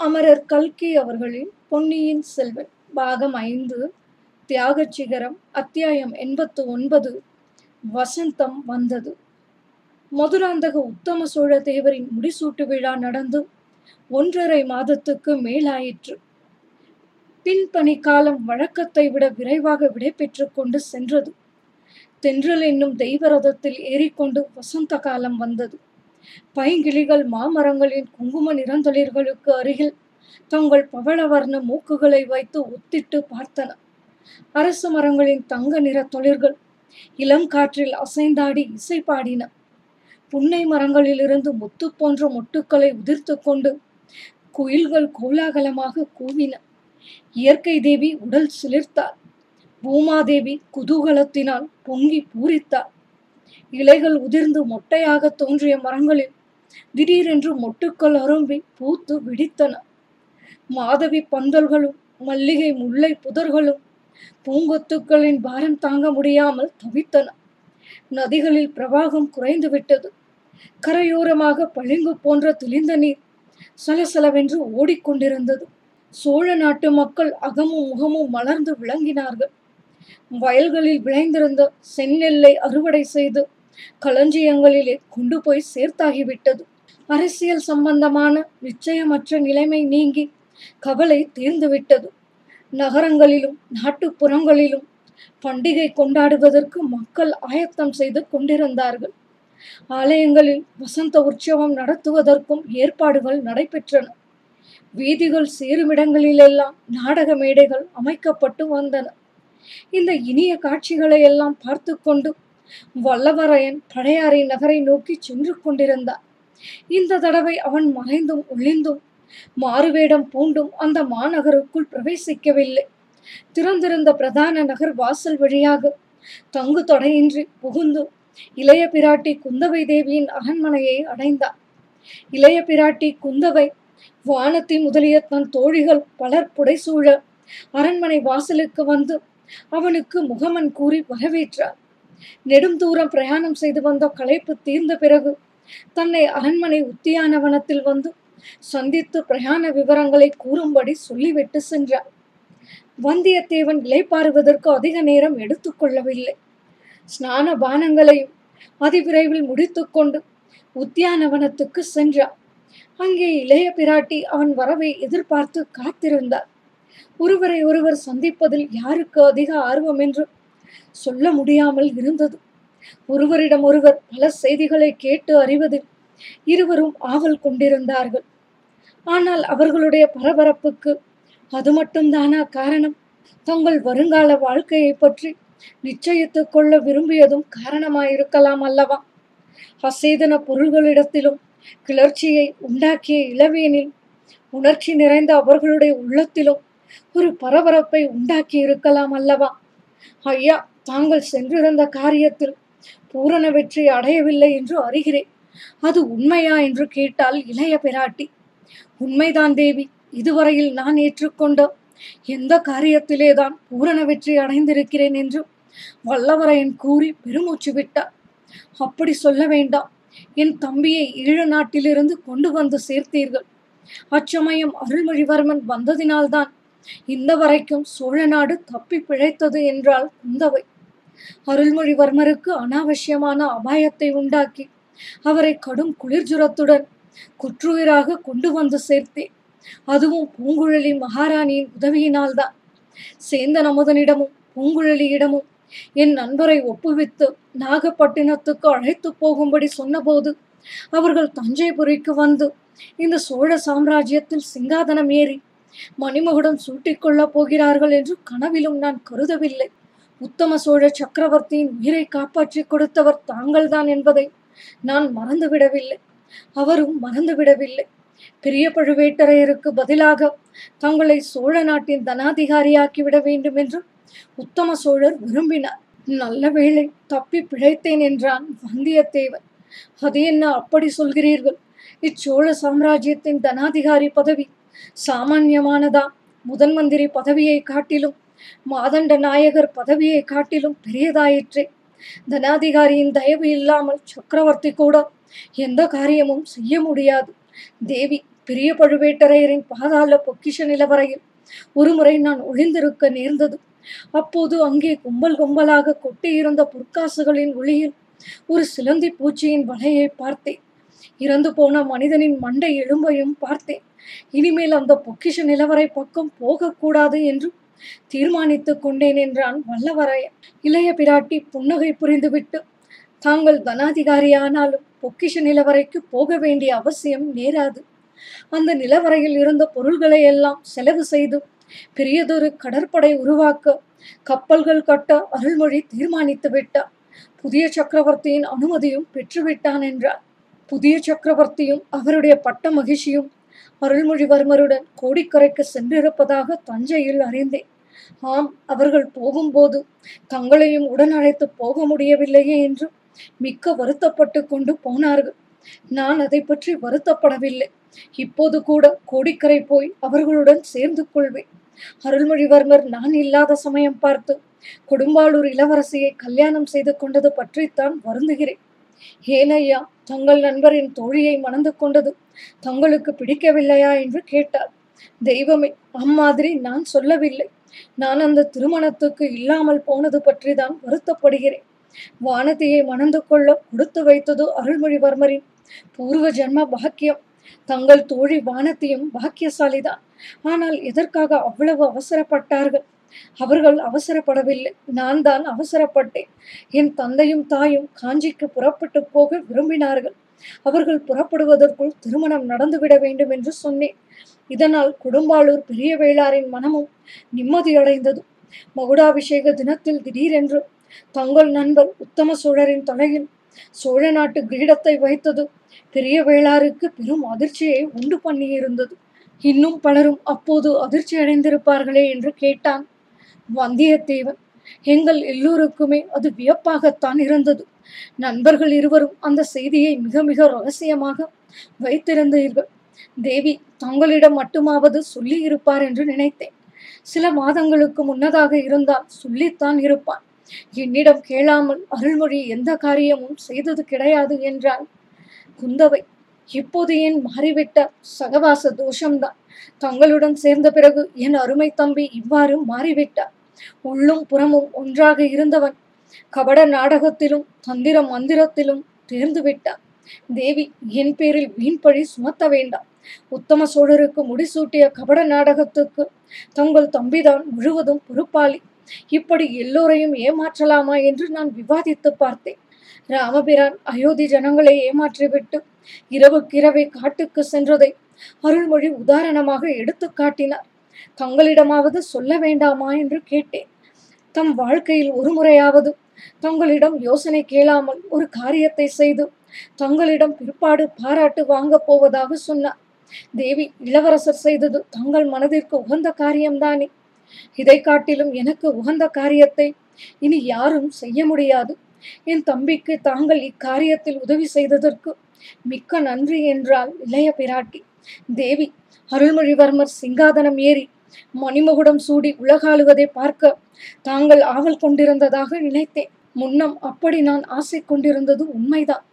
அமரர் கல்கி அவர்களின் பொன்னியின் செல்வன் பாகம் ஐந்து தியாகச் சிகரம் அத்தியாயம் எண்பத்து ஒன்பது வசந்தம் வந்தது. மதுராந்தக உத்தம சோழ தேவரின் முடிசூட்டு விழா நடந்து ஒன்றரை மாதத்துக்கு மேலாயிற்று. பின்பணி காலம் வழக்கத்தை விட விரைவாக விடைபெற்று கொண்டு சென்றது. தென்றல் என்னும் தெய்வரதத்தில் ஏறிக்கொண்டு வசந்த காலம் வந்தது. பைங்கிளிகள் மாமரங்களின் குங்கும நிறந்தளிர்களுக்கு அருகில் தங்கள் பவளவர்ண மூக்குகளை வைத்து ஒத்திட்டு பார்த்தன. அரச மரங்களின் தங்க நிற தொழிர்கள் இளம் காற்றில் அசைந்தாடி இசை பாடின. புன்னை மரங்களிலிருந்து முத்து போன்ற மொட்டுக்களை உதிர்த்து கொண்டு குயில்கள் கோலாகலமாக கூவின. இயற்கை தேவி உடல் சிலிர்த்தார் பூமாதேவி குதூகலத்தினால் பொங்கி பூரித்தார் இலைகள் உதிர்ந்து மொட்டையாக தோன்றிய மரங்களில் திடீரென்று மொட்டுக்கள் அரும்பி பூத்து விடித்தன. மாதவி பந்தல்களும் மல்லிகை முல்லை புதர்களும் பூங்கொத்துக்களின் பாரம் தாங்க முடியாமல் தவித்தன. நதிகளில் பிரவாகம் குறைந்து விட்டது. கரையோரமாக பளிங்கு போன்ற தெளிந்த நீர் சலசலவென்று ஓடிக்கொண்டிருந்தது. சோழ நாட்டு மக்கள் அகமும் முகமும் மலர்ந்து விளங்கினார்கள். வயல்களில் விளைந்திருந்த செந்நெல்லை அறுவடை செய்து களஞ்சியங்களிலே கொண்டு போய் சேர்த்தாகிவிட்டது. அரசியல் சம்பந்தமான நிச்சயமற்ற நிலைமை நீங்கி கவலை தீர்ந்துவிட்டது. நகரங்களிலும் நாட்டுப்புறங்களிலும் பண்டிகை கொண்டாடுவதற்கு மக்கள் ஆயத்தம் செய்து கொண்டிருந்தார்கள். ஆலயங்களில் வசந்த உற்சவம் நடத்துவதற்கும் ஏற்பாடுகள் நடைபெற்றன. வீதிகள் சேருமிடங்களிலெல்லாம் நாடக மேடைகள் அமைக்கப்பட்டு வந்தன. இந்த இனிய காட்சிகளை எல்லாம் பார்த்து கொண்டு வல்லவரையன் பழையாறை நகரை நோக்கி சென்று கொண்டிருந்தார். இந்த தடவை அவன் மறைந்தும் ஒளிந்தும் மாறுவேடம் பூண்டும் அந்த மாநகருக்குள் பிரவேசிக்கவில்லை. திறந்திருந்த பிரதான நகர் வாசல் வழியாக தங்கு தொடையின்றி புகுந்து இளைய பிராட்டி குந்தவை தேவியின் அரண்மனையை அடைந்தார். இளைய பிராட்டி குந்தவை வானத்தி முதலிய தன் தோழிகள் பலர் புடைசூழ அரண்மனை வாசலுக்கு வந்து அவனுக்கு முகமன் கூறி வரவேற்றார். நெடும் தூரம் பிரயாணம் செய்து வந்த களைப்பு தீர்ந்த பிறகு தன்னை அரண்மனை உத்தியானவனத்தில் வந்து சந்தித்து பிரயாண விவரங்களை கூறும்படி சொல்லிவிட்டு சென்றார். வந்தியத்தேவன் இலைப்பாறுவதற்கு அதிக நேரம் எடுத்துக்கொள்ளவில்லை ஸ்நான பானங்களையும் அதிவிரைவில் முடித்துக்கொண்டு உத்தியானவனத்துக்கு சென்றார். அங்கே இளைய பிராட்டி அவன் வரவை எதிர்பார்த்து காத்திருந்தார். ஒருவரை ஒருவர் சந்திப்பதில் யாருக்கு அதிக ஆர்வம் என்று சொல்ல முடியாமல் இருந்தது. ஒருவரிடம் ஒருவர் பல செய்திகளை கேட்டு அறிவதில் இருவரும் ஆவல் கொண்டிருந்தார்கள். ஆனால் அவர்களுடைய பரபரப்புக்கு அது மட்டும்தானா காரணம்? தங்கள் வருங்கால வாழ்க்கையை பற்றி நிச்சயித்துக் கொள்ள விரும்பியதும் காரணமாயிருக்கலாம் அல்லவா? அசேதன பொருள்களிடத்திலும் கிளர்ச்சியை உண்டாக்கிய இளவேனில் உணர்ச்சி நிறைந்த அவர்களுடைய உள்ளத்திலும் ஒரு பரபரப்பை உண்டாக்கி இருக்கலாம் அல்லவா? ஐயா தாங்கள் சென்றிருந்த காரியத்தில் பூரண வெற்றி அடையவில்லை என்று அறிகிறேன். அது உண்மையா என்று கேட்டால் இளைய பிராட்டி உண்மைதான் தேவி இதுவரையில் நான் ஏற்றுக்கொண்ட எந்த காரியத்திலேதான் பூரண வெற்றி அடைந்திருக்கிறேன் என்று வல்லவரையன் கூறி பெருமூச்சு விட்டார். அப்படி சொல்ல வேண்டாம். என் தம்பியை ஈழ நாட்டிலிருந்து கொண்டு வந்து சேர்த்தீர்கள். அச்சமயம் அருள்மொழிவர்மன் வந்ததினால்தான் இந்த வரைக்கும் சோழ நாடு தப்பி பிழைத்தது என்றால் குந்தவை அருள்மொழிவர்மருக்கு அனாவசியமான அபாயத்தை உண்டாக்கி அவரை கடும் குளிர்ஜுரத்துடன் குற்றுயிராக கொண்டு வந்து சேர்த்தேன். அதுவும் பூங்குழலி மகாராணியின் உதவியினால்தான். சேந்தன் அமுதனிடமும் பூங்குழலியிடமும் என் நண்பரை ஒப்புவித்து நாகப்பட்டினத்துக்கு அழைத்து போகும்படி சொன்னபோது அவர்கள் தஞ்சைபுரிக்கு வந்து இந்த சோழ சாம்ராஜ்யத்தில் சிங்காதனம் ஏறி மணிமகுடம் சூட்டிக்கொள்ளப் போகிறார்கள் என்று கனவிலும் நான் கருதவில்லை. உத்தம சோழ சக்கரவர்த்தியின் உயிரை காப்பாற்றி கொடுத்தவர் தாங்கள்தான் என்பதை நான் மறந்துவிடவில்லை. அவரும் மறந்துவிடவில்லை. பெரிய பழுவேட்டரையருக்கு பதிலாக தங்களை சோழ நாட்டின் தனாதிகாரியாக்கிவிட வேண்டும் என்று உத்தம சோழர் விரும்பினார். நல்ல வேளை தப்பி பிழைத்தேன் என்றான் வந்தியத்தேவன். அது என்ன அப்படி சொல்கிறீர்கள்? இச்சோழ சாம்ராஜ்யத்தின் தனாதிகாரி பதவி சாமான்யமானதா? முதன் மந்திரி பதவியை காட்டிலும் மாதண்ட நாயகர் பதவியை காட்டிலும் பெரியதாயிற்றே. தனாதிகாரியின் தயவு இல்லாமல் சக்கரவர்த்தி கூட எந்த காரியமும் செய்ய முடியாது. தேவி பெரிய பழுவேட்டரையரின் பாதாள பொக்கிஷ நிலவரையில் ஒருமுறை நான் ஒளிந்திருக்க நேர்ந்தது. அப்போது அங்கே கும்பல் கும்பலாக கொட்டியிருந்த பொற்காசுகளின் ஒளியில் ஒரு சிலந்தி பூச்சியின் வலையை பார்த்தேன். இறந்து போன மனிதனின் மண்டை எலும்பையும் பார்த்தேன். இனிமேல் அந்த பொக்கிஷ நிலவரை பக்கம் போகக்கூடாது என்று தீர்மானித்துக் கொண்டேன் என்றான் வல்லவரையன் இளைய பிராட்டி புன்னகை புரிந்துவிட்டு தாங்கள் தனாதிகாரியானாலும் பொக்கிஷ நிலவரைக்கு போக வேண்டிய அவசியம் நேராது. அந்த நிலவரையில் இருந்த பொருள்களை எல்லாம் செலவு செய்து பெரியதொரு கடற்படை உருவாக்க கப்பல்கள் கட்ட அருள்மொழி தீர்மானித்து விட்டார் புதிய சக்கரவர்த்தியின் அனுமதியும் பெற்றுவிட்டான் என்றார் புதிய சக்கரவர்த்தியும் அவருடைய பட்ட மகிழ்ச்சியும் அருள்மொழிவர்மருடன் கோடிக்கரைக்கு சென்றிருப்பதாக தஞ்சையில் அறிந்தேன். ஆம் அவர்கள் போகும்போது தங்களையும் உடன் அழைத்து போக முடியவில்லையே என்று மிக்க வருத்தப்பட்டு கொண்டு போனார்கள். நான் அதை பற்றி வருத்தப்படவில்லை. இப்போது கூட கோடிக்கரை போய் அவர்களுடன் சேர்ந்து கொள்வேன். அருள்மொழிவர்மர் நான் இல்லாத சமயம் பார்த்து கொடும்பாளூர் இளவரசியை கல்யாணம் செய்து கொண்டது பற்றித்தான் வருந்துகிறேன். ஏனையா தங்கள் நண்பரின் தோழியை மணந்து கொண்டது தங்களுக்கு பிடிக்கவில்லையா என்று கேட்டார். தெய்வமே அம்மாதிரி நான் சொல்லவில்லை. நான் அந்த திருமணத்துக்கு இல்லாமல் போனது பற்றி தான் வருத்தப்படுகிறேன். வானதியை மணந்து கொள்ள கொடுத்து வைத்தது அருள்மொழிவர்மரின் பூர்வ ஜென்ம பாக்கியம். தங்கள் தோழி வானத்தையும் பாக்கியசாலிதான். ஆனால் எதற்காக அவ்வளவு அவசரப்பட்டார்கள்? அவர்கள் அவசரப்படவில்லை. நான் தான் அவசரப்பட்டேன். என் தந்தையும் தாயும் காஞ்சிக்கு புறப்பட்டு போக விரும்பினார்கள். அவர்கள் புறப்படுவதற்குள் திருமணம் நடந்துவிட வேண்டும் என்று சொன்னேன். இதனால் குடும்பாளூர் பெரிய வேளாரின் மனமும் நிம்மதியடைந்தது மகுடாபிஷேக தினத்தில் திடீரென்று தங்கள் நண்பர் உத்தம சோழரின் தலையில் சோழ நாட்டு கிரீடத்தை வைத்தது பெரிய வேளாருக்கு பெரும் அதிர்ச்சியை உண்டு பண்ணியிருந்தது. இன்னும் பலரும் அப்போது அதிர்ச்சி அடைந்திருப்பார்களே என்று கேட்டான். வந்தியத்தேவன் எங்கள் எல்லோருக்குமே அது வியப்பாகத்தான் இருந்தது. நண்பர்கள் இருவரும் அந்த செய்தியை மிக மிக ரகசியமாக வைத்திருந்தீர்கள். தேவி தங்களிடம் மட்டுமாவது சொல்லி இருப்பார் என்று நினைத்தேன். சில மாதங்களுக்கு முன்னதாக இருந்தால் சொல்லித்தான் இருப்பான் என்னிடம் கேளாமல் அருள்மொழி எந்த காரியமும் செய்தது கிடையாது என்றால் குந்தவை இப்போது ஏன் மாறிவிட்ட சகவாச தோஷம்தான். தங்களுடன் சேர்ந்த பிறகு என் அருமை தம்பி இவ்வாறு மாறிவிட்டார். உள்ளும் புறமும் ஒன்றாக இருந்தவன் கபட நாடகத்திலும் தந்திர மந்திரத்திலும் தேர்ந்து விட்டான். தேவி என் பேரில் வீண்பழி சுமத்த வேண்டாம். உத்தம சோழருக்கு முடிசூட்டிய கபட நாடகத்துக்கு தங்கள் தம்பிதான் முழுவதும் பொறுப்பாளி. இப்படி எல்லோரையும் ஏமாற்றலாமா என்று நான் விவாதித்து பார்த்தேன். ராமபிரான் அயோத்தி ஜனங்களை ஏமாற்றிவிட்டு இரவுக்கிரவே காட்டுக்கு சென்றதை அருள்மொழி உதாரணமாக எடுத்து காட்டினார். தங்களிடமாவது சொல்ல வேண்டாமா என்று கேட்டேன். தம் வாழ்க்கையில் ஒரு முறையாவது தங்களிடம் யோசனை கேளாமல் ஒரு காரியத்தை செய்து தங்களிடம் பிற்பாடு பாராட்டு வாங்கப் போவதாக சொன்னார். தேவி இளவரசர் செய்தது தங்கள் மனதிற்கு உகந்த காரியம்தானே. இதை காட்டிலும் எனக்கு உகந்த காரியத்தை இனி யாரும் செய்ய முடியாது. என் தம்பிக்கு தாங்கள் இக்காரியத்தில் உதவி செய்ததற்கு மிக்க நன்றி என்றால் இளைய பிராட்டி. தேவி அருள்மொழிவர்மர் சிங்காதனம் ஏறி மணிமகுடம் சூடி உலகாளுவதை பார்க்க தாங்கள் ஆவல் கொண்டிருந்ததாக நினைத்தேன். முன்னம் அப்படி நான் ஆசை கொண்டிருந்தது உண்மைதான்.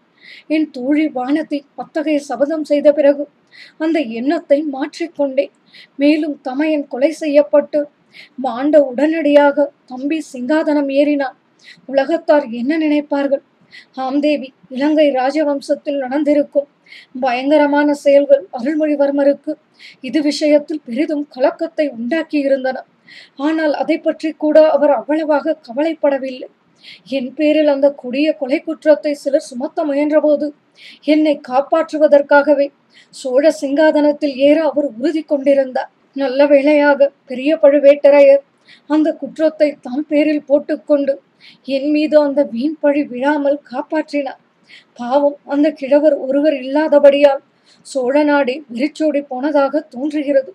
என் தோழி வானத்தை அத்தகைய சபதம் செய்த பிறகு அந்த எண்ணத்தை மாற்றிக்கொண்டேன் மேலும் தமையன் கொலை செய்யப்பட்டு மாண்ட உடனடியாக தம்பி சிங்காதனம் ஏறினான். உலகத்தார் என்ன நினைப்பார்கள்? ஆம்தேவி இலங்கை ராஜவம்சத்தில் நடந்திருக்கும் பயங்கரமான செயல்கள் அருள்மொழிவர்மருக்கு. இது விஷயத்தில் பெரிதும் கலக்கத்தை உண்டாக்கி இருந்தன ஆனால் அதை பற்றி கூட அவர் அவ்வளவாக கவலைப்படவில்லை. என் பேரில் அந்த கொடிய கொலை குற்றத்தை சிலர் சுமத்த முயன்றபோது என்னை காப்பாற்றுவதற்காகவே சோழ சிங்காதனத்தில் ஏற அவர் உறுதி கொண்டிருந்தார். நல்ல வேளையாக பெரிய பழுவேட்டரையர் அந்த குற்றத்தை தம் பேரில் போட்டுக்கொண்டு என் மீது அந்த வீண் பழி விழாமல் காப்பாற்றினார். பாவம் அந்த கிழவர் ஒருவர் இல்லாதபடியால் சோழ நாடு விரிச்சோடி போனதாக தோன்றுகிறது.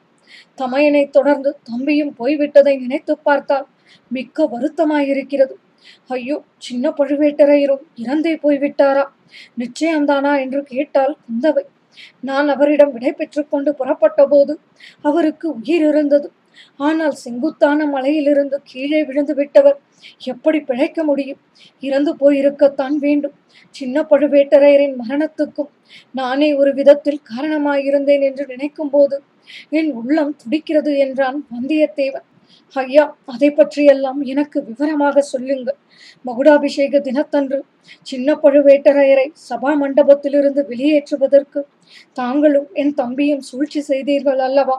தமையனை தொடர்ந்து தம்பியும் போய்விட்டதை நினைத்து பார்த்தால் மிக்க வருத்தமாயிருக்கிறது. ஐயோ சின்ன பழுவேட்டரையரும் இறந்தே போய்விட்டாரா? நிச்சயம்தானா என்று கேட்டால் குந்தவை. நான் அவரிடம் விடை பெற்றுக்கொண்டு புறப்பட்ட போது அவருக்கு உயிர் இருந்தது. ஆனால் செங்குத்தான மலையிலிருந்து கீழே விழுந்து விட்டவர். எப்படி பிழைக்க முடியும்? இறந்து போயிருக்கத்தான் வேண்டும். சின்ன பழுவேட்டரையரின் மரணத்துக்கும் நானே ஒரு விதத்தில் காரணமாயிருந்தேன் என்று நினைக்கும் போது என் உள்ளம் துடிக்கிறது என்றான் வந்தியத்தேவன். ஐயா அதை பற்றியெல்லாம் எனக்கு விவரமாக சொல்லுங்கள். மகுடாபிஷேக தினத்தன்று சின்ன பழுவேட்டரையரை சபா மண்டபத்திலிருந்து வெளியேற்றுவதற்கு தாங்களும் என் தம்பியும் சூழ்ச்சி செய்தீர்கள் அல்லவா?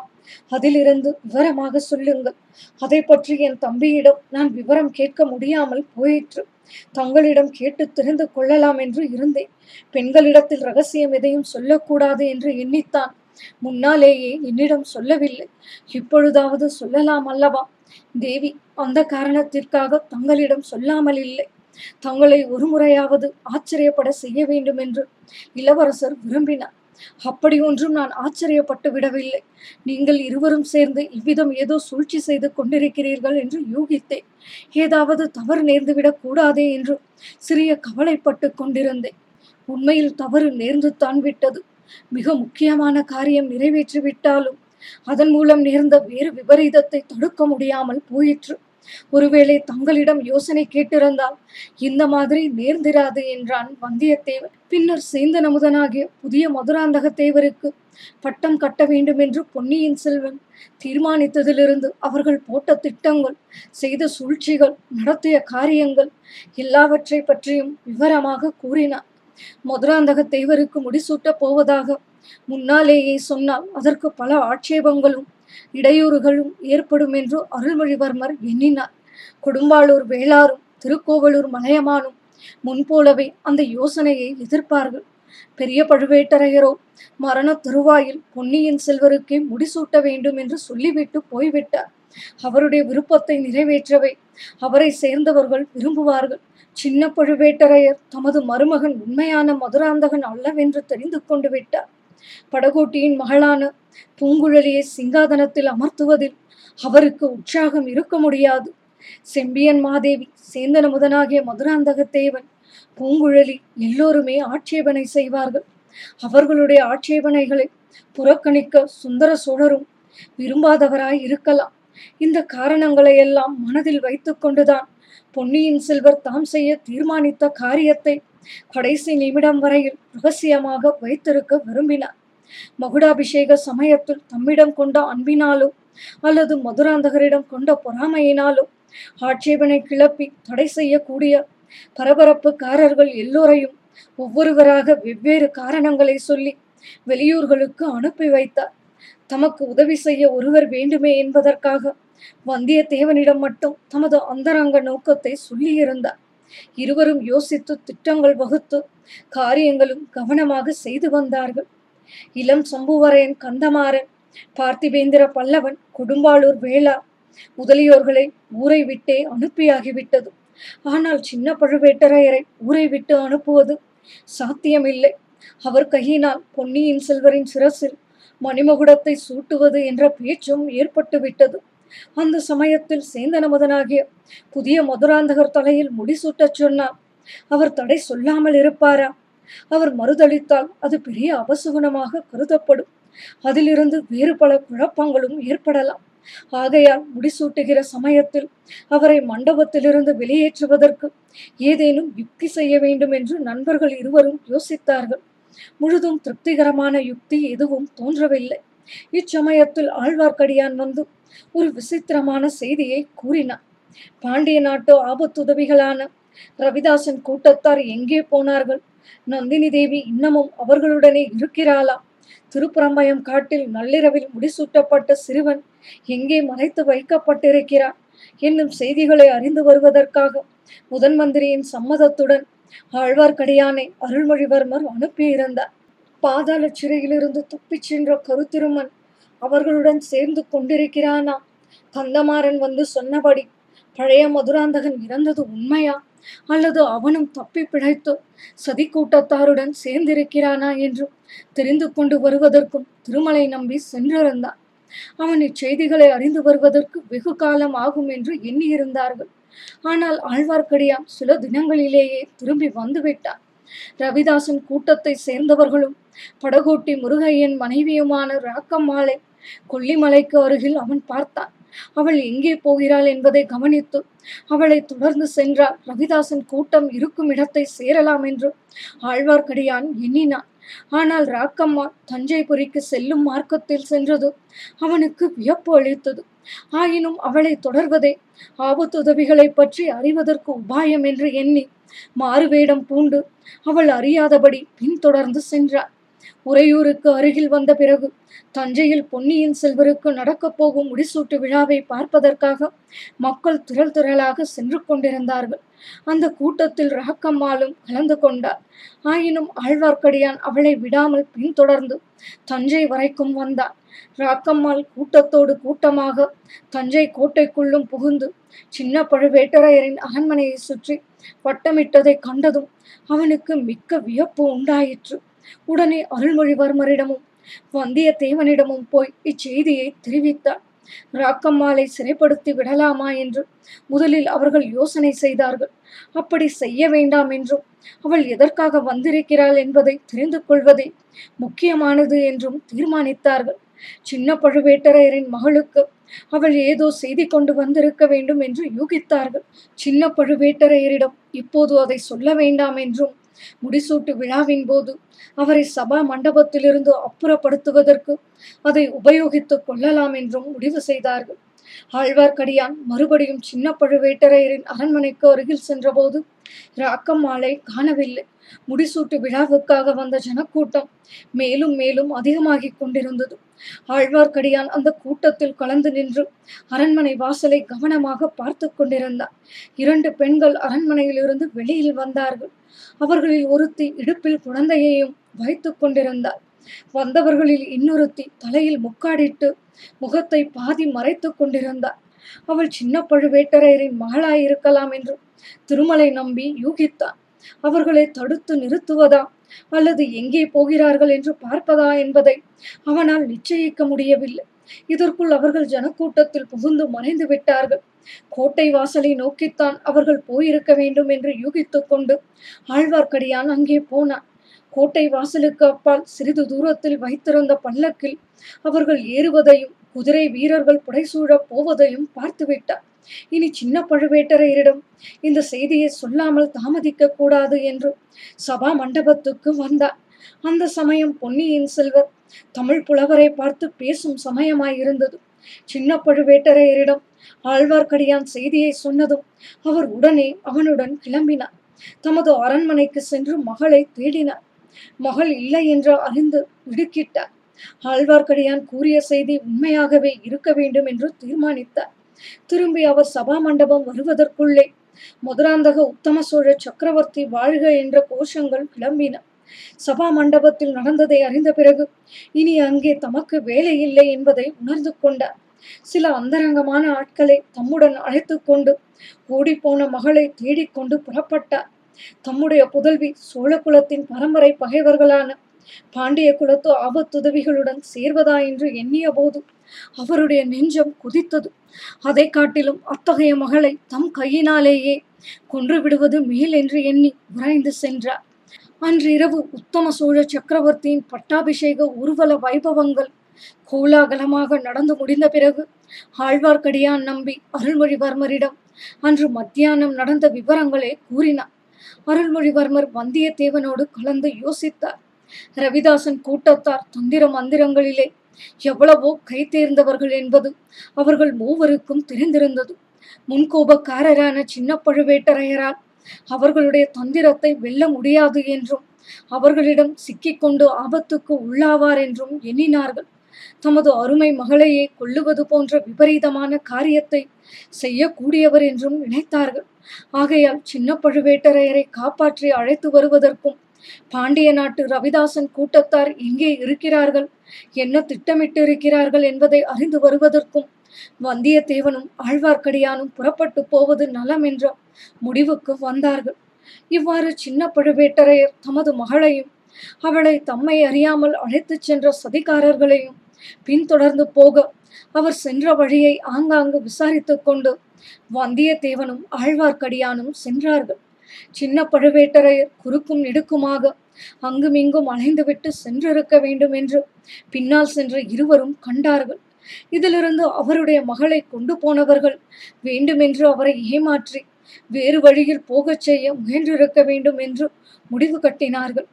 அதிலிருந்து விவரமாக சொல்லுங்கள். அதை பற்றி என் தம்பியிடம் நான் விவரம் கேட்க முடியாமல் போயிற்று. தங்களிடம் கேட்டு தெரிந்து கொள்ளலாம் என்று இருந்தேன். பெண்களிடத்தில் ரகசியம் எதையும் சொல்லக்கூடாது என்று எண்ணித்தான். முன்னாலேயே என்னிடம் சொல்லவில்லை. இப்பொழுதாவது சொல்லலாம் அல்லவா? தேவி அந்த காரணத்திற்காக தங்களிடம் சொல்லாமல் இல்லை. தங்களை ஒரு முறையாவது ஆச்சரியப்பட செய்ய வேண்டும் என்று இளவரசர் விரும்பினார். அப்படி ஒன்றும் நான் ஆச்சரியப்பட்டு விடவில்லை. நீங்கள் இருவரும் சேர்ந்து இவ்விதம் ஏதோ சூழ்ச்சி செய்து கொண்டிருக்கிறீர்கள் என்று யூகித்தேன். ஏதாவது தவறு நேர்ந்துவிடக் கூடாதே என்று சிறிய கவலைப்பட்டு கொண்டிருந்தேன். உண்மையில் தவறு நேர்ந்து தான் விட்டது. மிக முக்கியமான காரியம் நிறைவேற்றி விட்டாலும் அதன் மூலம் நேர்ந்த வேறு விபரீதத்தை தடுக்க முடியாமல் போயிற்று. ஒருவேளை தங்களிடம் யோசனை கேட்டிருந்தால் இந்த மாதிரி நேர்ந்திராது என்றான் வந்தியத்தேவன். பின்னர் சேந்தன் அமுதனாகிய புதிய மதுராந்தக தேவருக்கு பட்டம் கட்ட வேண்டும் என்று பொன்னியின் செல்வன் தீர்மானித்ததிலிருந்து அவர்கள் போட்ட திட்டங்கள் செய்த சூழ்ச்சிகள் நடத்திய காரியங்கள் எல்லாவற்றை பற்றியும் விவரமாக கூறினார் மதுராந்தக தேவருக்கு முடிசூட்டப் போவதாக முன்னாலேயே சொன்னால் அதற்கு பல ஆட்சேபங்களும் இடையூறுகளும் ஏற்படும் என்று அருள்மொழிவர்மர் எண்ணினார். கொடும்பாளூர் வேளாரும் திருக்கோவலூர் மலையமானும் முன்போலவே அந்த யோசனையை எதிர்ப்பார்கள். பெரிய பழுவேட்டரையரோ மரண திருவாயில் பொன்னியின் செல்வருக்கே முடிசூட்ட வேண்டும் என்று சொல்லிவிட்டு போய்விட்டார். அவருடைய விருப்பத்தை நிறைவேற்றவே அவரை சேர்ந்தவர்கள் விரும்புவார்கள். சின்ன பழுவேட்டரையர் தமது மருமகன் உண்மையான மதுராந்தகன் அல்லவென்று தெரிந்து கொண்டு விட்டார். படகோட்டியின் மகளான பூங்குழலியை சிங்காதனத்தில் அமர்த்துவதில் அவருக்கு உற்சாகம் இருக்க முடியாது. செம்பியன் மாதேவி சேந்தன முதனாகிய மதுராந்தகத்தேவன் பூங்குழலி எல்லோருமே ஆட்சேபனை செய்வார்கள். அவர்களுடைய ஆட்சேபனைகளை புறக்கணிக்க சுந்தர சோழரும் விரும்பாதவராய் இருக்கலாம். இந்த காரணங்களை எல்லாம் மனதில் வைத்துக்கொண்டுதான் பொன்னியின் செல்வர் தாம் செய்ய தீர்மானித்த காரியத்தை கடைசி நிமிடம் வரையில் ரகசியமாக வைத்திருக்க விரும்பினார். மகுடாபிஷேக சமயத்தில் தம்மிடம் கொண்ட அன்பினாலோ அல்லது மதுராந்தகரிடம் கொண்ட பொறாமையினாலோ ஆட்சேபனை கிளப்பி தடை செய்யக்கூடிய பரபரப்புக்காரர்கள் எல்லோரையும் ஒவ்வொருவராக வெவ்வேறு காரணங்களை சொல்லி வெளியூர்களுக்கு அனுப்பி வைத்தார். தமக்கு உதவி செய்ய ஒருவர் வேண்டுமே என்பதற்காக வந்தியத்தேவனிடம் மட்டும் தமது அந்தரங்க நோக்கத்தை சொல்லியிருந்தார். இருவரும் யோசித்து திட்டங்கள் வகுத்து காரியங்களும் கவனமாக செய்து வந்தார்கள். இளம் சம்புவரையன் கந்தமாறன் பார்த்திபேந்திர பல்லவன் கொடும்பாளூர் வேளா முதலியோர்களை ஊரை விட்டே அனுப்பியாகிவிட்டது. ஆனால் சின்ன பழுவேட்டரையரை ஊரை விட்டு அனுப்புவது சாத்தியமில்லை. அவர் கையினால் பொன்னியின் செல்வரின் சிரசில் மணிமகுடத்தை சூட்டுவது என்ற பேச்சும் ஏற்பட்டு விட்டது அந்த சமயத்தில் சேந்தனமுதனாகிய புதிய மதுராந்தகர் தலையில் முடிசூட்டச் சொன்னார். அவர் தடை சொல்லாமல் இருப்பாரா? அவர் மறுதளித்தால் அது பெரிய அபசுகுணமாக கருதப்படும். அதிலிருந்து வேறு பல குழப்பங்களும் ஏற்படலாம். ஆகையால் முடிசூட்டுகிற சமயத்தில் அவரை மண்டபத்திலிருந்து வெளியேற்றுவதற்கு ஏதேனும் யுக்தி செய்ய வேண்டும் என்று நண்பர்கள் இருவரும் யோசித்தார்கள். முழுதும் திருப்திகரமான யுக்தி எதுவும் தோன்றவில்லை. இச்சமயத்தில் ஆழ்வார்க்கடியான் வந்து ஒரு விசித்திரமான செய்தியை கூறினார் பாண்டிய நாட்டு ஆபத்துதவிகளான ரவிதாசன் கூட்டத்தார் எங்கே போனார்கள்? நந்தினி தேவி இன்னமும் அவர்களுடனே இருக்கிறாளா? திருப்புறம்பயம் காட்டில் நள்ளிரவில் முடிசூட்டப்பட்ட சிறுவன் எங்கே மறைத்து வைக்கப்பட்டிருக்கிறார்? என்னும் செய்திகளை அறிந்து வருவதற்காக முதன் மந்திரியின் சம்மதத்துடன் ஆழ்வார்க்கடியானை அருள்மொழிவர்மர் அனுப்பியிருந்தார். பாதாள சிறையிலிருந்து தப்பிச் சென்ற கருத்திருமன் அவர்களுடன் சேர்ந்து கொண்டிருக்கிறானா? கந்தமாறன் வந்து சொன்னபடி பழைய மதுராந்தகன் இறந்தது உண்மையா? அல்லது அவனும் தப்பி பிழைத்து சதி கூட்டத்தாருடன் சேர்ந்திருக்கிறானா? என்று தெரிந்து கொண்டு வருவதற்கும் திருமலை நம்பி சென்றிருந்தான். அவன் இச்செய்திகளை அறிந்து வருவதற்கு வெகு காலம் ஆகும் என்று எண்ணியிருந்தார்கள். ஆனால் ஆழ்வார்க்கடியான் சில தினங்களிலேயே திரும்பி வந்துவிட்டான். ரவிதாசன் கூட்டத்தை சேர்ந்தவர்களும் படகோட்டி முருகையன் மனைவியுமான ராக்கம்மாளை கொல்லிமலைக்கு அருகில் அவன் பார்த்தான். அவள் எங்கே போகிறாள் என்பதை கவனித்து அவளை தொடர்ந்து சென்றால் ரவிதாசன் கூட்டம் இருக்கும் இடத்தை சேரலாம் என்று ஆழ்வார்க்கடியான் எண்ணினான். ஆனால் ராக்கம்மா தஞ்சைபுரிக்கு செல்லும் மார்க்கத்தில் சென்றது அவனுக்கு வியப்பு அளித்தது. ஆயினும் அவளை தொடர்வதே ஆபத்துதவிகளை பற்றி அறிவதற்கு உபாயம் என்று எண்ணி மாறுவேடம் பூண்டு அவள் அறியாதபடி பின்தொடர்ந்து சென்றாள். உறையூருக்கு அருகில் வந்த பிறகு தஞ்சையில் பொன்னியின் செல்வருக்கு நடக்கப் போகும் முடிசூட்டு விழாவை பார்ப்பதற்காக மக்கள் திரள் திரளாக சென்று கொண்டிருந்தார்கள். அந்த கூட்டத்தில் ரகக்கம்மாளும் கலந்து கொண்டார். ஆயினும் ஆழ்வார்க்கடியான் அவளை விடாமல் பின்தொடர்ந்து தஞ்சை வரைக்கும் வந்தார். ராக்கம்மாள் கூட்டத்தோடு கூட்டமாக தஞ்சை கோட்டைக்குள்ளும் புகுந்து சின்ன பழுவேட்டரையரின் அரண்மனையை சுற்றி வட்டமிட்டதை கண்டதும் அவனுக்கு மிக்க வியப்பு உண்டாயிற்று. உடனே அருள்மொழிவர்மரிடமும் வந்தியத்தேவனிடமும் போய் இச்செய்தியை தெரிவித்தார் ராக்கம்மாளை சிறைப்படுத்தி விடலாமா என்று முதலில் அவர்கள் யோசனை செய்தார்கள். அப்படி செய்ய வேண்டாம் என்றும் அவள் எதற்காக வந்திருக்கிறாள் என்பதை தெரிந்து கொள்வதே முக்கியமானது என்றும் தீர்மானித்தார்கள். சின்ன பழுவேட்டரையரின் மகளுக்கு அவள் ஏதோ செய்தி கொண்டு வந்திருக்க வேண்டும் என்று யூகித்தார்கள். சின்ன பழுவேட்டரையரிடம் இப்போது அதை சொல்ல வேண்டாம் என்றும் முடிசூட்டு விழாவின் போது அவரை சபா மண்டபத்திலிருந்து அப்புறப்படுத்துவதற்கு அதை உபயோகித்துக் கொள்ளலாம் என்றும் முடிவு செய்தார்கள். ஆழ்வார்க்கடியான் மறுபடியும் சின்ன பழுவேட்டரையரின் அரண்மனைக்கு அருகில் சென்றபோது ராக்கம்மாளை காணவில்லை. முடிசூட்டு விழாவுக்காக வந்த ஜனக்கூட்டம் மேலும் மேலும் அதிகமாகிக் கொண்டிருந்தது. ஆழ்வார்க்கடியான் அந்த கூட்டத்தில் கலந்து நின்று அரண்மனை வாசலை கவனமாக பார்த்து கொண்டிருந்தார் இரண்டு பெண்கள் அரண்மனையிலிருந்து வெளியில் வந்தார்கள். அவர்களில் ஒருத்தி இடுப்பில் குழந்தையையும் வைத்துக் கொண்டிருந்தாள். வந்தவர்களில் இன்னொருத்தி தலையில் முக்காடிட்டு முகத்தை பாதி மறைத்துக் கொண்டிருந்தார் அவள் சின்ன பழுவேட்டரையரின் மகளாயிருக்கலாம் என்று திருமலை நம்பி யூகித்தான் அவர்களை தடுத்து நிறுத்துவதா அல்லது எங்கே போகிறார்கள் என்று பார்ப்பதா என்பதை அவனால் நிச்சயிக்க முடியவில்லை. இதற்குள் அவர்கள் ஜனக்கூட்டத்தில் புகுந்து மறைந்து விட்டார்கள். கோட்டை வாசலை நோக்கித்தான் அவர்கள் போயிருக்க வேண்டும் என்று யூகித்துக் கொண்டு ஆழ்வார்க்கடியான் அங்கே போனான். கோட்டை வாசலுக்கு அப்பால் சிறிது தூரத்தில் வைத்திருந்த பல்லக்கில் அவர்கள் ஏறுவதையும் குதிரை வீரர்கள் புடைசூழப் போவதையும் பார்த்துவிட்டார் இனி சின்ன பழுவேட்டரையரிடம் இந்த செய்தியை சொல்லாமல் தாமதிக்க கூடாது என்று சபா மண்டபத்துக்கு வந்தார். அந்த சமயம் பொன்னியின் செல்வர் தமிழ் புலவரை பார்த்து பேசும் சமயமாயிருந்தது. சின்ன பழுவேட்டரையரிடம் ஆழ்வார்க்கடியான் செய்தியை சொன்னதும் அவர் உடனே அவனுடன் கிளம்பினார். தமது அரண்மனைக்கு சென்று மகளை தேடினார். மகள் இல்லை என்று அறிந்து இடுக்கிட்டார் ஆழ்வார்க்கடியான் கூறிய செய்தி உண்மையாகவே இருக்க வேண்டும் என்று தீர்மானித்தார். திரும்பி அவர் சபா மண்டபம் வருவதற்குள்ளே மதுராந்தக உத்தம சோழ சக்கரவர்த்தி வாழ்க என்ற கோஷங்கள் கிளம்பின. சபா மண்டபத்தில் நடந்ததை அறிந்த பிறகு இனி அங்கே தமக்கு வேலை இல்லை என்பதை உணர்ந்து கொண்டார். சில அந்தரங்கமான ஆட்களை தம்முடன் அழைத்து கொண்டு ஓடிப்போன மகளை தேடிக்கொண்டு புறப்பட்டார் தம்முடைய புதல்வி சோழ குலத்தின் பரம்பரை பகைவர்களான பாண்டிய குலத்து ஆபத்துதவிகளுடன் சேர்வதா என்று எண்ணிய போது அவருடைய நெஞ்சம் குதித்தது. அதை காட்டிலும் அத்தகைய மகளை தம் கையினாலேயே கொன்று விடுவது மேல் என்று எண்ணி விரைந்து சென்றார். அன்று இரவு உத்தம சோழ சக்கரவர்த்தியின் பட்டாபிஷேக ஊர்வல வைபவங்கள் கோலாகலமாக நடந்து முடிந்த பிறகு ஆழ்வார்க்கடியான் நம்பி அருள்மொழிவர்மரிடம் அன்று மத்தியானம் நடந்த விவரங்களை கூறினார். அருள்மொழிவர்மர் வந்தியத்தேவனோடு கலந்து யோசித்தார். ரவிதாசன் கூட்டத்தார் தந்திர மந்திரங்களிலே எவ்வளவோ கை தேர்ந்தவர்கள் என்பது அவர்கள் மூவருக்கும் தெரிந்திருந்தது. முன்கோபக்காரரான சின்ன பழுவேட்டரையரால் அவர்களுடைய தந்திரத்தை வெல்ல முடியாது என்றும் அவர்களிடம் சிக்கிக்கொண்டு ஆபத்துக்கு உள்ளாவார் என்றும் எண்ணினார்கள். தமது அருமை மகளையே கொல்லுவது போன்ற விபரீதமான காரியத்தை செய்யக்கூடியவர் என்றும் நினைத்தார்கள். ஆகையால் சின்ன பழுவேட்டரையரை காப்பாற்றி அழைத்து வருவதற்கும் பாண்டிய நாட்டு ரவிதாசன் கூட்டத்தார் எங்கே இருக்கிறார்கள் என்ன திட்டமிட்டு இருக்கிறார்கள் என்பதை அறிந்து வருவதற்கும் வந்தியத்தேவனும் ஆழ்வார்க்கடியானும் புறப்பட்டு போவது நலம் என்ற முடிவுக்கு வந்தார்கள். இவ்வாறு சின்ன பழுவேட்டரையர் தமது மகளையும் அவளை தம்மை அறியாமல் அழைத்துச் சென்ற சதிகாரர்களையும் பின்தொடர்ந்து போக. அவர் சென்ற வழியை ஆங்காங்கு விசாரித்துக் கொண்டு வந்தியத்தேவனும் ஆழ்வார்க்கடியானும் சென்றார்கள். சின்ன பழுவேட்டரையர் குறுக்கும் நெடுக்குமாக அங்குமிங்கும் அலைந்துவிட்டு சென்றிருக்க வேண்டும் என்று பின்னால் சென்ற இருவரும் கண்டார்கள். இதிலிருந்து அவருடைய மகளை கொண்டு போனவர்கள் வேண்டுமென்று அவரை ஏமாற்றி வேறு வழியில் போகச் செய்ய முயன்றிருக்க வேண்டும் என்று முடிவு கட்டினார்கள்.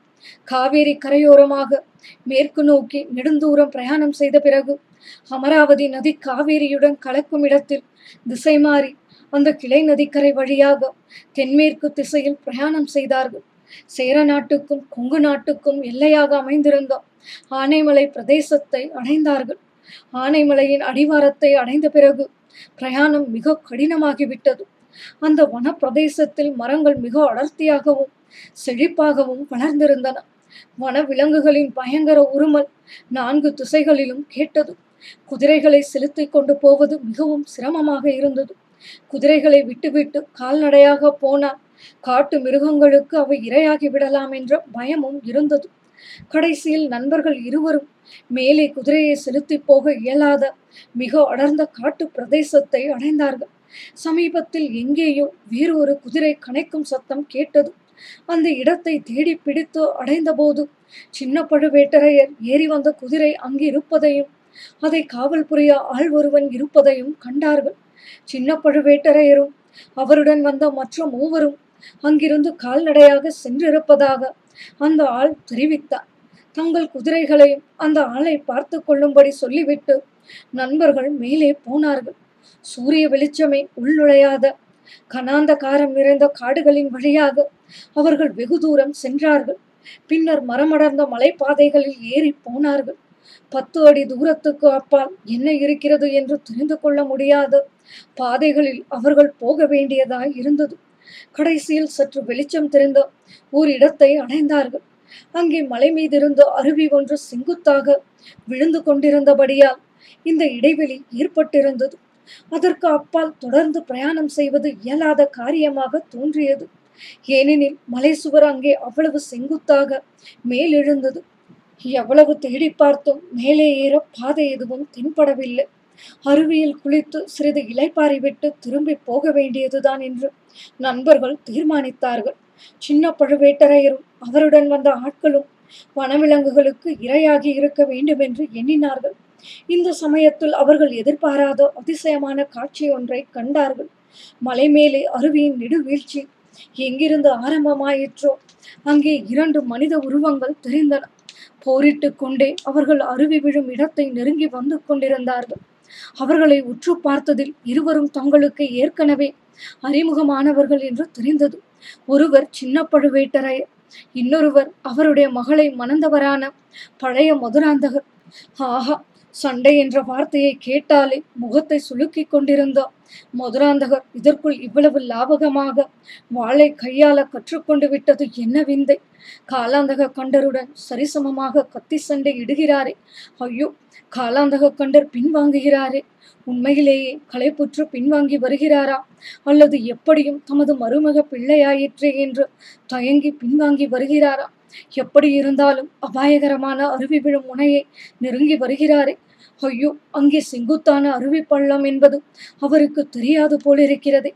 காவேரி கரையோரமாக மேற்கு நோக்கி நெடுந்தூரம் பிரயாணம் செய்த பிறகு அமராவதி நதி காவேரியுடன் கலக்கும் இடத்தில் திசை மாறி அந்த கிளை நதிக்கரை வழியாக தென்மேற்கு திசையில் பிரயாணம் செய்தார்கள். சேர நாட்டுக்கும் கொங்கு நாட்டுக்கும் எல்லையாக அமைந்திருந்த ஆனைமலை பிரதேசத்தை அடைந்தார்கள். ஆனைமலையின் அடிவாரத்தை அடைந்த பிறகு பிரயாணம் மிக கடினமாகிவிட்டது. அந்த வனப்பிரதேசத்தில் மரங்கள் மிக அடர்த்தியாகவும் செழிப்பாகவும் வளர்ந்திருந்தன. வனவிலங்குகளின் பயங்கர உருமல் நான்கு திசைகளிலும் கேட்டது. குதிரைகளை செலுத்திக் கொண்டு போவது மிகவும் சிரமமாக இருந்தது. குதிரைகளை விட்டுவிட்டு கால்நடையாக போனால் காட்டு மிருகங்களுக்கு அவை இரையாகி விடலாம் என்ற பயமும் இருந்தது. கடைசியில் நண்பர்கள் இருவரும் மேலே குதிரையை செலுத்தி போக இயலாத மிக அடர்ந்த காட்டு பிரதேசத்தை அடைந்தார்கள். சமீபத்தில் எங்கேயோ வேறு ஒரு குதிரை கனைக்கும் சத்தம் கேட்டது. அந்த இடத்தை தேடி பிடித்து அடைந்தபோது சின்ன பழுவேட்டரையர் ஏறி வந்த குதிரை அங்கிருப்பதையும் அதை காவல் புரிய ஆள் ஒருவன் இருப்பதையும் கண்டார்கள். சின்ன பழுவேட்டரையரும் அவருடன் வந்த மற்ற மூவரும் அங்கிருந்து கால்நடையாக சென்றிருப்பதாக அந்த ஆள் தெரிவித்தார். தங்கள் குதிரைகளையும் அந்த ஆளை பார்த்து கொள்ளும்படி சொல்லிவிட்டு நண்பர்கள் மேலே போனார்கள். சூரிய வெளிச்சமே உள்நுழையாத கனாந்தகாரம் நிறைந்த காடுகளின் வழியாக அவர்கள் வெகு தூரம் சென்றார்கள். பின்னர் மரமடர்ந்த மலைப்பாதைகளில் ஏறி போனார்கள். பத்து அடி தூரத்துக்கு அப்பால் என்ன இருக்கிறது என்று தெரிந்து கொள்ள முடியாத பாதைகளில் அவர்கள் போக வேண்டியதாய் இருந்தது. கடைசியில் சற்று வெளிச்சம் தெரிந்த ஓர் இடத்தை அடைந்தார்கள். அங்கே மலை மீதிருந்து அருவி ஒன்று செங்குத்தாக விழுந்து கொண்டிருந்தபடியால் இந்த இடைவெளி ஏற்பட்டிருந்தது. அதற்கு அப்பால் தொடர்ந்து பிரயாணம் செய்வது இயலாத காரியமாக தோன்றியது. ஏனெனில் மலை சுவர் அங்கே அவ்வளவு செங்குத்தாக மேலெழுந்தது. எவ்வளவு தேடி பார்த்தும் மேலே ஏற பாதை எதுவும் தென்படவில்லை. அருவியில் குளித்து சிறிது இலைப்பாறை விட்டு திரும்பி போக வேண்டியதுதான் என்று நண்பர்கள் தீர்மானித்தார்கள். சின்ன பழுவேட்டரையரும் அவருடன் வந்த ஆட்களும் வனவிலங்குகளுக்கு இரையாகி இருக்க வேண்டும் என்று எண்ணினார்கள். இந்த சமயத்தில் அவர்கள் எதிர்பாராத அதிசயமான காட்சி ஒன்றை கண்டார்கள். மலை மேலே அருவியின் நெடுவீழ்ச்சி. எங்கிருந்து ஆரம்பமாயிற்றோ அங்கே இரண்டு மனித உருவங்கள் தெரிந்தன. போரிட்டு கொண்டே அவர்கள் அருவி விழும் இடத்தை நெருங்கி வந்து கொண்டிருந்தார்கள். அவர்களை உற்று பார்த்ததில் இருவரும் தங்களுக்கு ஏற்கனவே அறிமுகமானவர்கள் என்று தெரிந்தது. ஒருவர் சின்ன பழுவேட்டரையர் இன்னொருவர் அவருடைய மகளை மணந்தவரான பழைய மதுராந்தகர். ஆஹா சண்டை என்ற வார்த்தையை கேட்டாலே முகத்தை சுலுக்கிக் கொண்டிருந்த. மதுராந்தகர் இதற்குள் இவ்வளவு லாபகமாக வாளை கையாள கற்றுக்கொண்டு விட்டது என்ன விந்தை? காலாந்தக கண்டருடன் சரிசமமாக கத்தி சண்டை இடுகிறாரே. ஐயோ காலாந்தக கண்டர் பின்வாங்குகிறாரே. உண்மையிலேயே களைப்புற்று பின்வாங்கி வருகிறாரா? அல்லது எப்படியும் தமது மருமக பிள்ளையாயிற்றே என்று தயங்கி பின்வாங்கி வருகிறாரா? எப்படி இருந்தாலும் அபாயகரமான அருவி விழும் முனையை நெருங்கி வருகிறாரே. ஐயோ அங்கே செங்குத்தான அருவி பள்ளம் என்பது அவருக்கு தெரியாது போலிருக்கிறதே.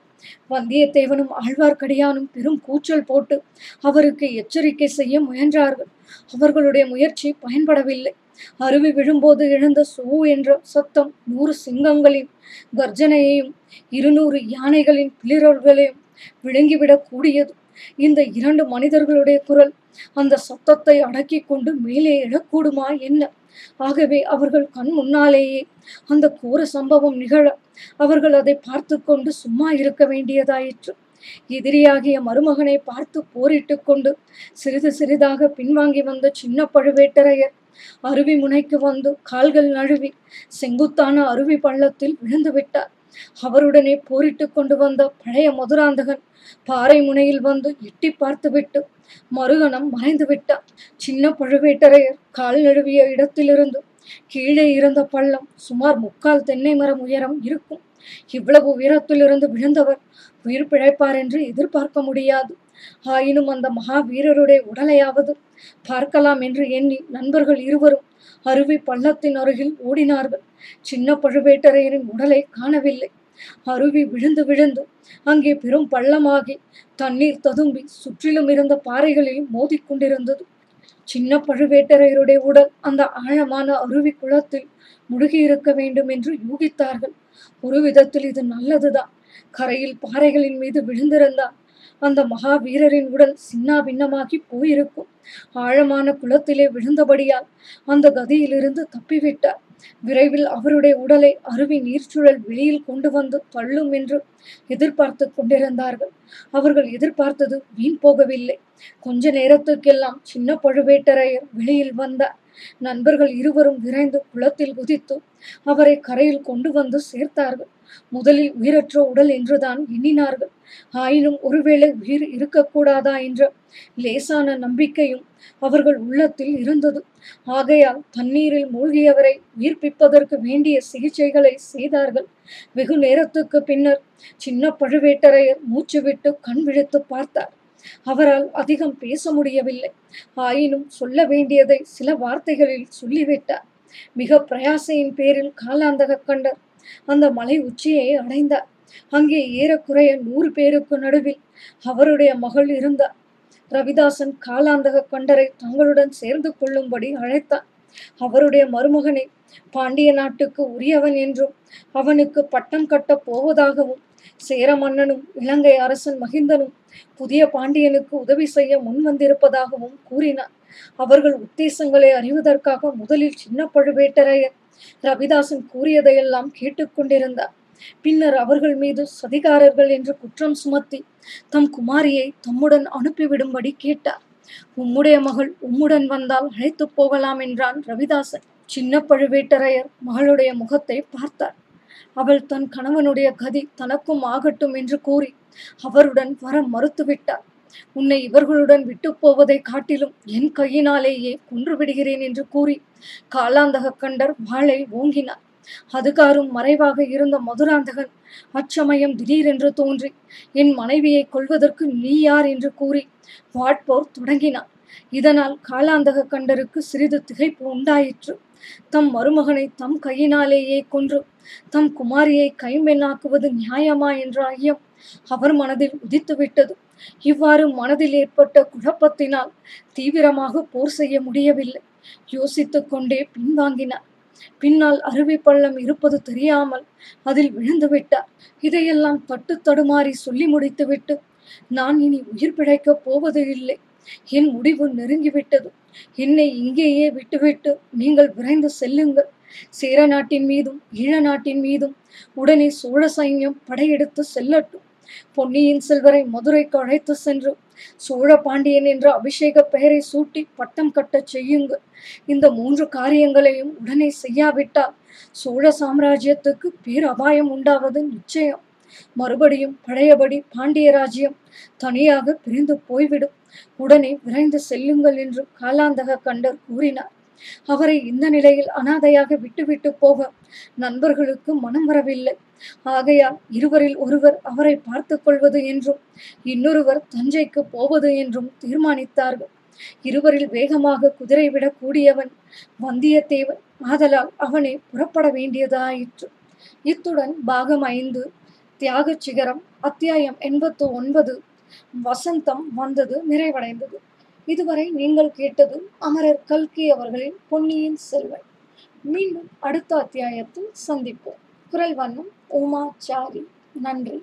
வந்தியத்தேவனும் ஆழ்வார்க்கடியானும் பெரும் கூச்சல் போட்டு அவருக்கு எச்சரிக்கை செய்ய முயன்றார்கள். அவர்களுடைய முயற்சி பயன்படவில்லை. அருவி விழும்போது எழுந்த சூ என்ற சத்தம் நூறு சிங்கங்களின் கர்ஜனையையும் இருநூறு யானைகளின் பிளிரல்களையும் விழுங்கிவிடக் கூடியது. இந்த இரண்டு மனிதர்களுடைய குரல் அந்த சத்தத்தை அடக்கிக் கொண்டு மேலே எழக்கூடுமா என்ன? ஆகவே அவர்கள் கண் முன்னாலேயே அந்த கோர சம்பவம் நிகழ அவர்கள் அதை பார்த்து கொண்டு சும்மா இருக்க வேண்டியதாயிற்று. எதிரியாகிய மருமகனை பார்த்து போரிட்டு கொண்டு சிறிது சிறிதாக பின்வாங்கி வந்த சின்ன பழுவேட்டரையர் அருவி முனைக்கு வந்து கால்கள் நழுவி செங்குத்தான அருவி பள்ளத்தில் விழுந்து விட்டார். அவருடனே போரிட்டு கொண்டு வந்த பழைய மதுராந்தகன் பாறை முனையில் வந்து எட்டி பார்த்துவிட்டு மறுகணம் மறைந்து விட்டார் சின்ன பழுவேட்டரையர் கால் நழுவிய இடத்திலிருந்து கீழே இருந்த பள்ளம் சுமார் முக்கால் தென்னை மரம் உயரம் இருக்கும். இவ்வளவு உயரத்திலிருந்து விழுந்தவர் உயிர் பிழைப்பார் என்று எதிர்பார்க்க முடியாது. ஆயினும் அந்த மகாவீரருடைய உடலையாவது பார்க்கலாம் என்று எண்ணி நண்பர்கள் இருவரும் அருவி பள்ளத்தின் அருகில் ஓடினார்கள். சின்ன பழுவேட்டரையரின் உடலை காணவில்லை. அருவி விழுந்து விழுந்து அங்கே பெரும் பள்ளமாகி தண்ணீர் ததும்பி சுற்றிலும் இருந்த பாறைகளில் மோதிக்கொண்டிருந்தது சின்ன பழுவேட்டரையருடைய உடல் அந்த ஆழமான அருவி குளத்தில் முழுகி இருக்க வேண்டும் என்று யூகித்தார்கள். ஒரு விதத்தில் இது நல்லதுதான். கரையில் பாறைகளின் மீது விழுந்திருந்தால் அந்த மகாவீரரின் உடல் சின்னா பின்னமாகி போயிருக்கும். ஆழமான குளத்திலே விழுந்தபடியால் அந்த கதியிலிருந்து தப்பிவிட்டார். விரைவில் அவருடைய உடலை அருவி நீர்ச்சுழல் வெளியில் கொண்டு வந்து தள்ளும் என்று எதிர்பார்த்து கொண்டிருந்தார்கள். அவர்கள் எதிர்பார்த்தது வீண் போகவில்லை. கொஞ்ச நேரத்துக்கெல்லாம் சின்ன பழுவேட்டரையர் வெளியில் வந்தார் நண்பர்கள் இருவரும் விரைந்து குளத்தில் குதித்து அவரை கரையில் கொண்டு வந்து சேர்த்தார்கள். முதலில் உயிரற்ற உடல் என்றுதான் எண்ணினார்கள். ஆயினும் ஒருவேளை உயிர் இருக்கக்கூடாதா என்ற லேசான நம்பிக்கையும் அவர்கள் உள்ளத்தில் இருந்தது. ஆகையால் தண்ணீரில் மூழ்கியவரை உயிர்ப்பிப்பதற்கு வேண்டிய சிகிச்சைகளை செய்தார்கள். வெகு நேரத்துக்கு பின்னர் சின்ன பழுவேட்டரையர் மூச்சு விட்டு கண் விழித்து பார்த்தார். அவரால் அதிகம் பேச முடியவில்லை. ஆயினும் சொல்ல வேண்டியதை சில வார்த்தைகளில் சொல்லிவிட்டார். மிக பிரயாசையின் பேரில் காலாந்தக கண்டர் அந்த மலை உச்சியை அடைந்தார். அங்கே ஏறக்குறைய நூறு பேருக்கு நடுவில் அவருடைய மகள் இருந்தார். ரவிதாசன் காலாந்தக கண்டரை தங்களுடன் சேர்ந்து கொள்ளும்படி அழைத்தார். அவருடைய மருமகனை பாண்டிய நாட்டுக்கு உரியவன் என்றும் அவனுக்கு பட்டம் கட்டப் போவதாகவும் சேர மன்னனும் இலங்கை அரசன் மகிந்தனும் புதிய பாண்டியனுக்கு உதவி செய்ய முன் வந்திருப்பதாகவும் கூறினார். அவர்கள் உத்தேசங்களை அறிவதற்காக முதலில் சின்ன பழுவேட்டரையர் ரவிதாசன் கூறியதையெல்லாம் கேட்டுக்கொண்டிருந்தார். பின்னர் அவர்கள் மீது சதிகாரர்கள் என்று குற்றம் சுமத்தி தம் குமாரியை தம்முடன் அனுப்பிவிடும்படி கேட்டார். உம்முடைய மகள் உம்முடன் வந்தால் அழைத்து போகலாம் என்றான் ரவிதாசன் சின்ன பழுவேட்டரையர் மகளுடைய முகத்தை பார்த்தார். அவள் தன் கணவனுடைய கதி தனக்கும் ஆகட்டும் என்று கூறி அவருடன் வர மறுத்துவிட்டார். உன்னை இவர்களுடன் விட்டு போவதை காட்டிலும் என் கையினாலேயே கொன்று விடுகிறேன் என்று கூறி காலாந்தக கண்டர் வாளை ஓங்கினார். அதுகாரும் மறைவாக இருந்த மதுராந்தகன் அச்சமயம் திடீரென்று தோன்றி என் மனைவியை கொள்வதற்கு நீ யார்? என்று கூறி வாட்போர் தொடங்கினார் இதனால் காலாந்தக கண்டருக்கு சிறிது திகைப்பு உண்டாயிற்று. தம் மருமகனை தம் கையினாலேயே கொன்று தம் குமாரியை கைம்பெண்ணாக்குவது நியாயமா என்ற ஐயம் அவர் மனதில் உதித்துவிட்டது. இவ்வாறு மனதில் ஏற்பட்ட குழப்பத்தினால் தீவிரமாக போர் செய்ய முடியவில்லை. யோசித்துக் கொண்டே பின்வாங்கினார் பின்னால் அருவி பள்ளம் இருப்பது தெரியாமல் அதில் விழுந்து விட்டார். இதையெல்லாம் தட்டு தடுமாறி சொல்லி முடித்துவிட்டு நான் இனி உயிர் பிழைக்கப் போவது இல்லை. என் முடிவு நெருங்கிவிட்டது. என்னை இங்கேயே விட்டுவிட்டு நீங்கள் விரைந்து செல்லுங்கள். சேர நாட்டின் மீதும் ஈழ நாட்டின் மீதும் உடனே சோழ சைன்யம் படையெடுத்து செல்லட்டும். பொன்னியின் செல்வரை மதுரைக்கு அழைத்து சென்று சோழ பாண்டியன் என்ற அபிஷேக பெயரை சூட்டி பட்டம் கட்டச் செய்யுங்கள் இந்த மூன்று காரியங்களையும் உடனே செய்யாவிட்டால் சோழ சாம்ராஜ்யத்துக்கு பேர் அபாயம் உண்டாவது நிச்சயம். மறுபடியும் பழையபடி பாண்டிய ராஜ்யம் தனியாக பிரிந்து போய்விடும். உடனே விரைந்து செல்லுங்கள் என்று காலாந்தக கண்டர் கூறினார். அவரை இந்த நிலையில் அனாதையாக விட்டுவிட்டு போக நண்பர்களுக்கு மனம் வரவில்லை. ஆகையால் இருவரில் ஒருவர் அவரை பார்த்து கொள்வது என்றும் இன்னொருவர் தஞ்சைக்கு போவது என்றும் தீர்மானித்தார்கள். இருவரில் வேகமாக குதிரை விடக் கூடியவன் வந்தியத்தேவன். ஆதலால் அவனே புறப்பட வேண்டியதாயிற்று. இத்துடன் பாகம் ஐந்து தியாகச் சிகரம் அத்தியாயம் எண்பத்து ஒன்பது வசந்தம் வந்தது நிறைவடைந்தது. இதுவரை நீங்கள் கேட்டது அமரர் கல்கி அவர்களின் பொன்னியின் செல்வன். மீண்டும் அடுத்த அத்தியாயத்தில் சந்திப்போம். குரல் வண்ணம் உமாச்சாரி நன்றி.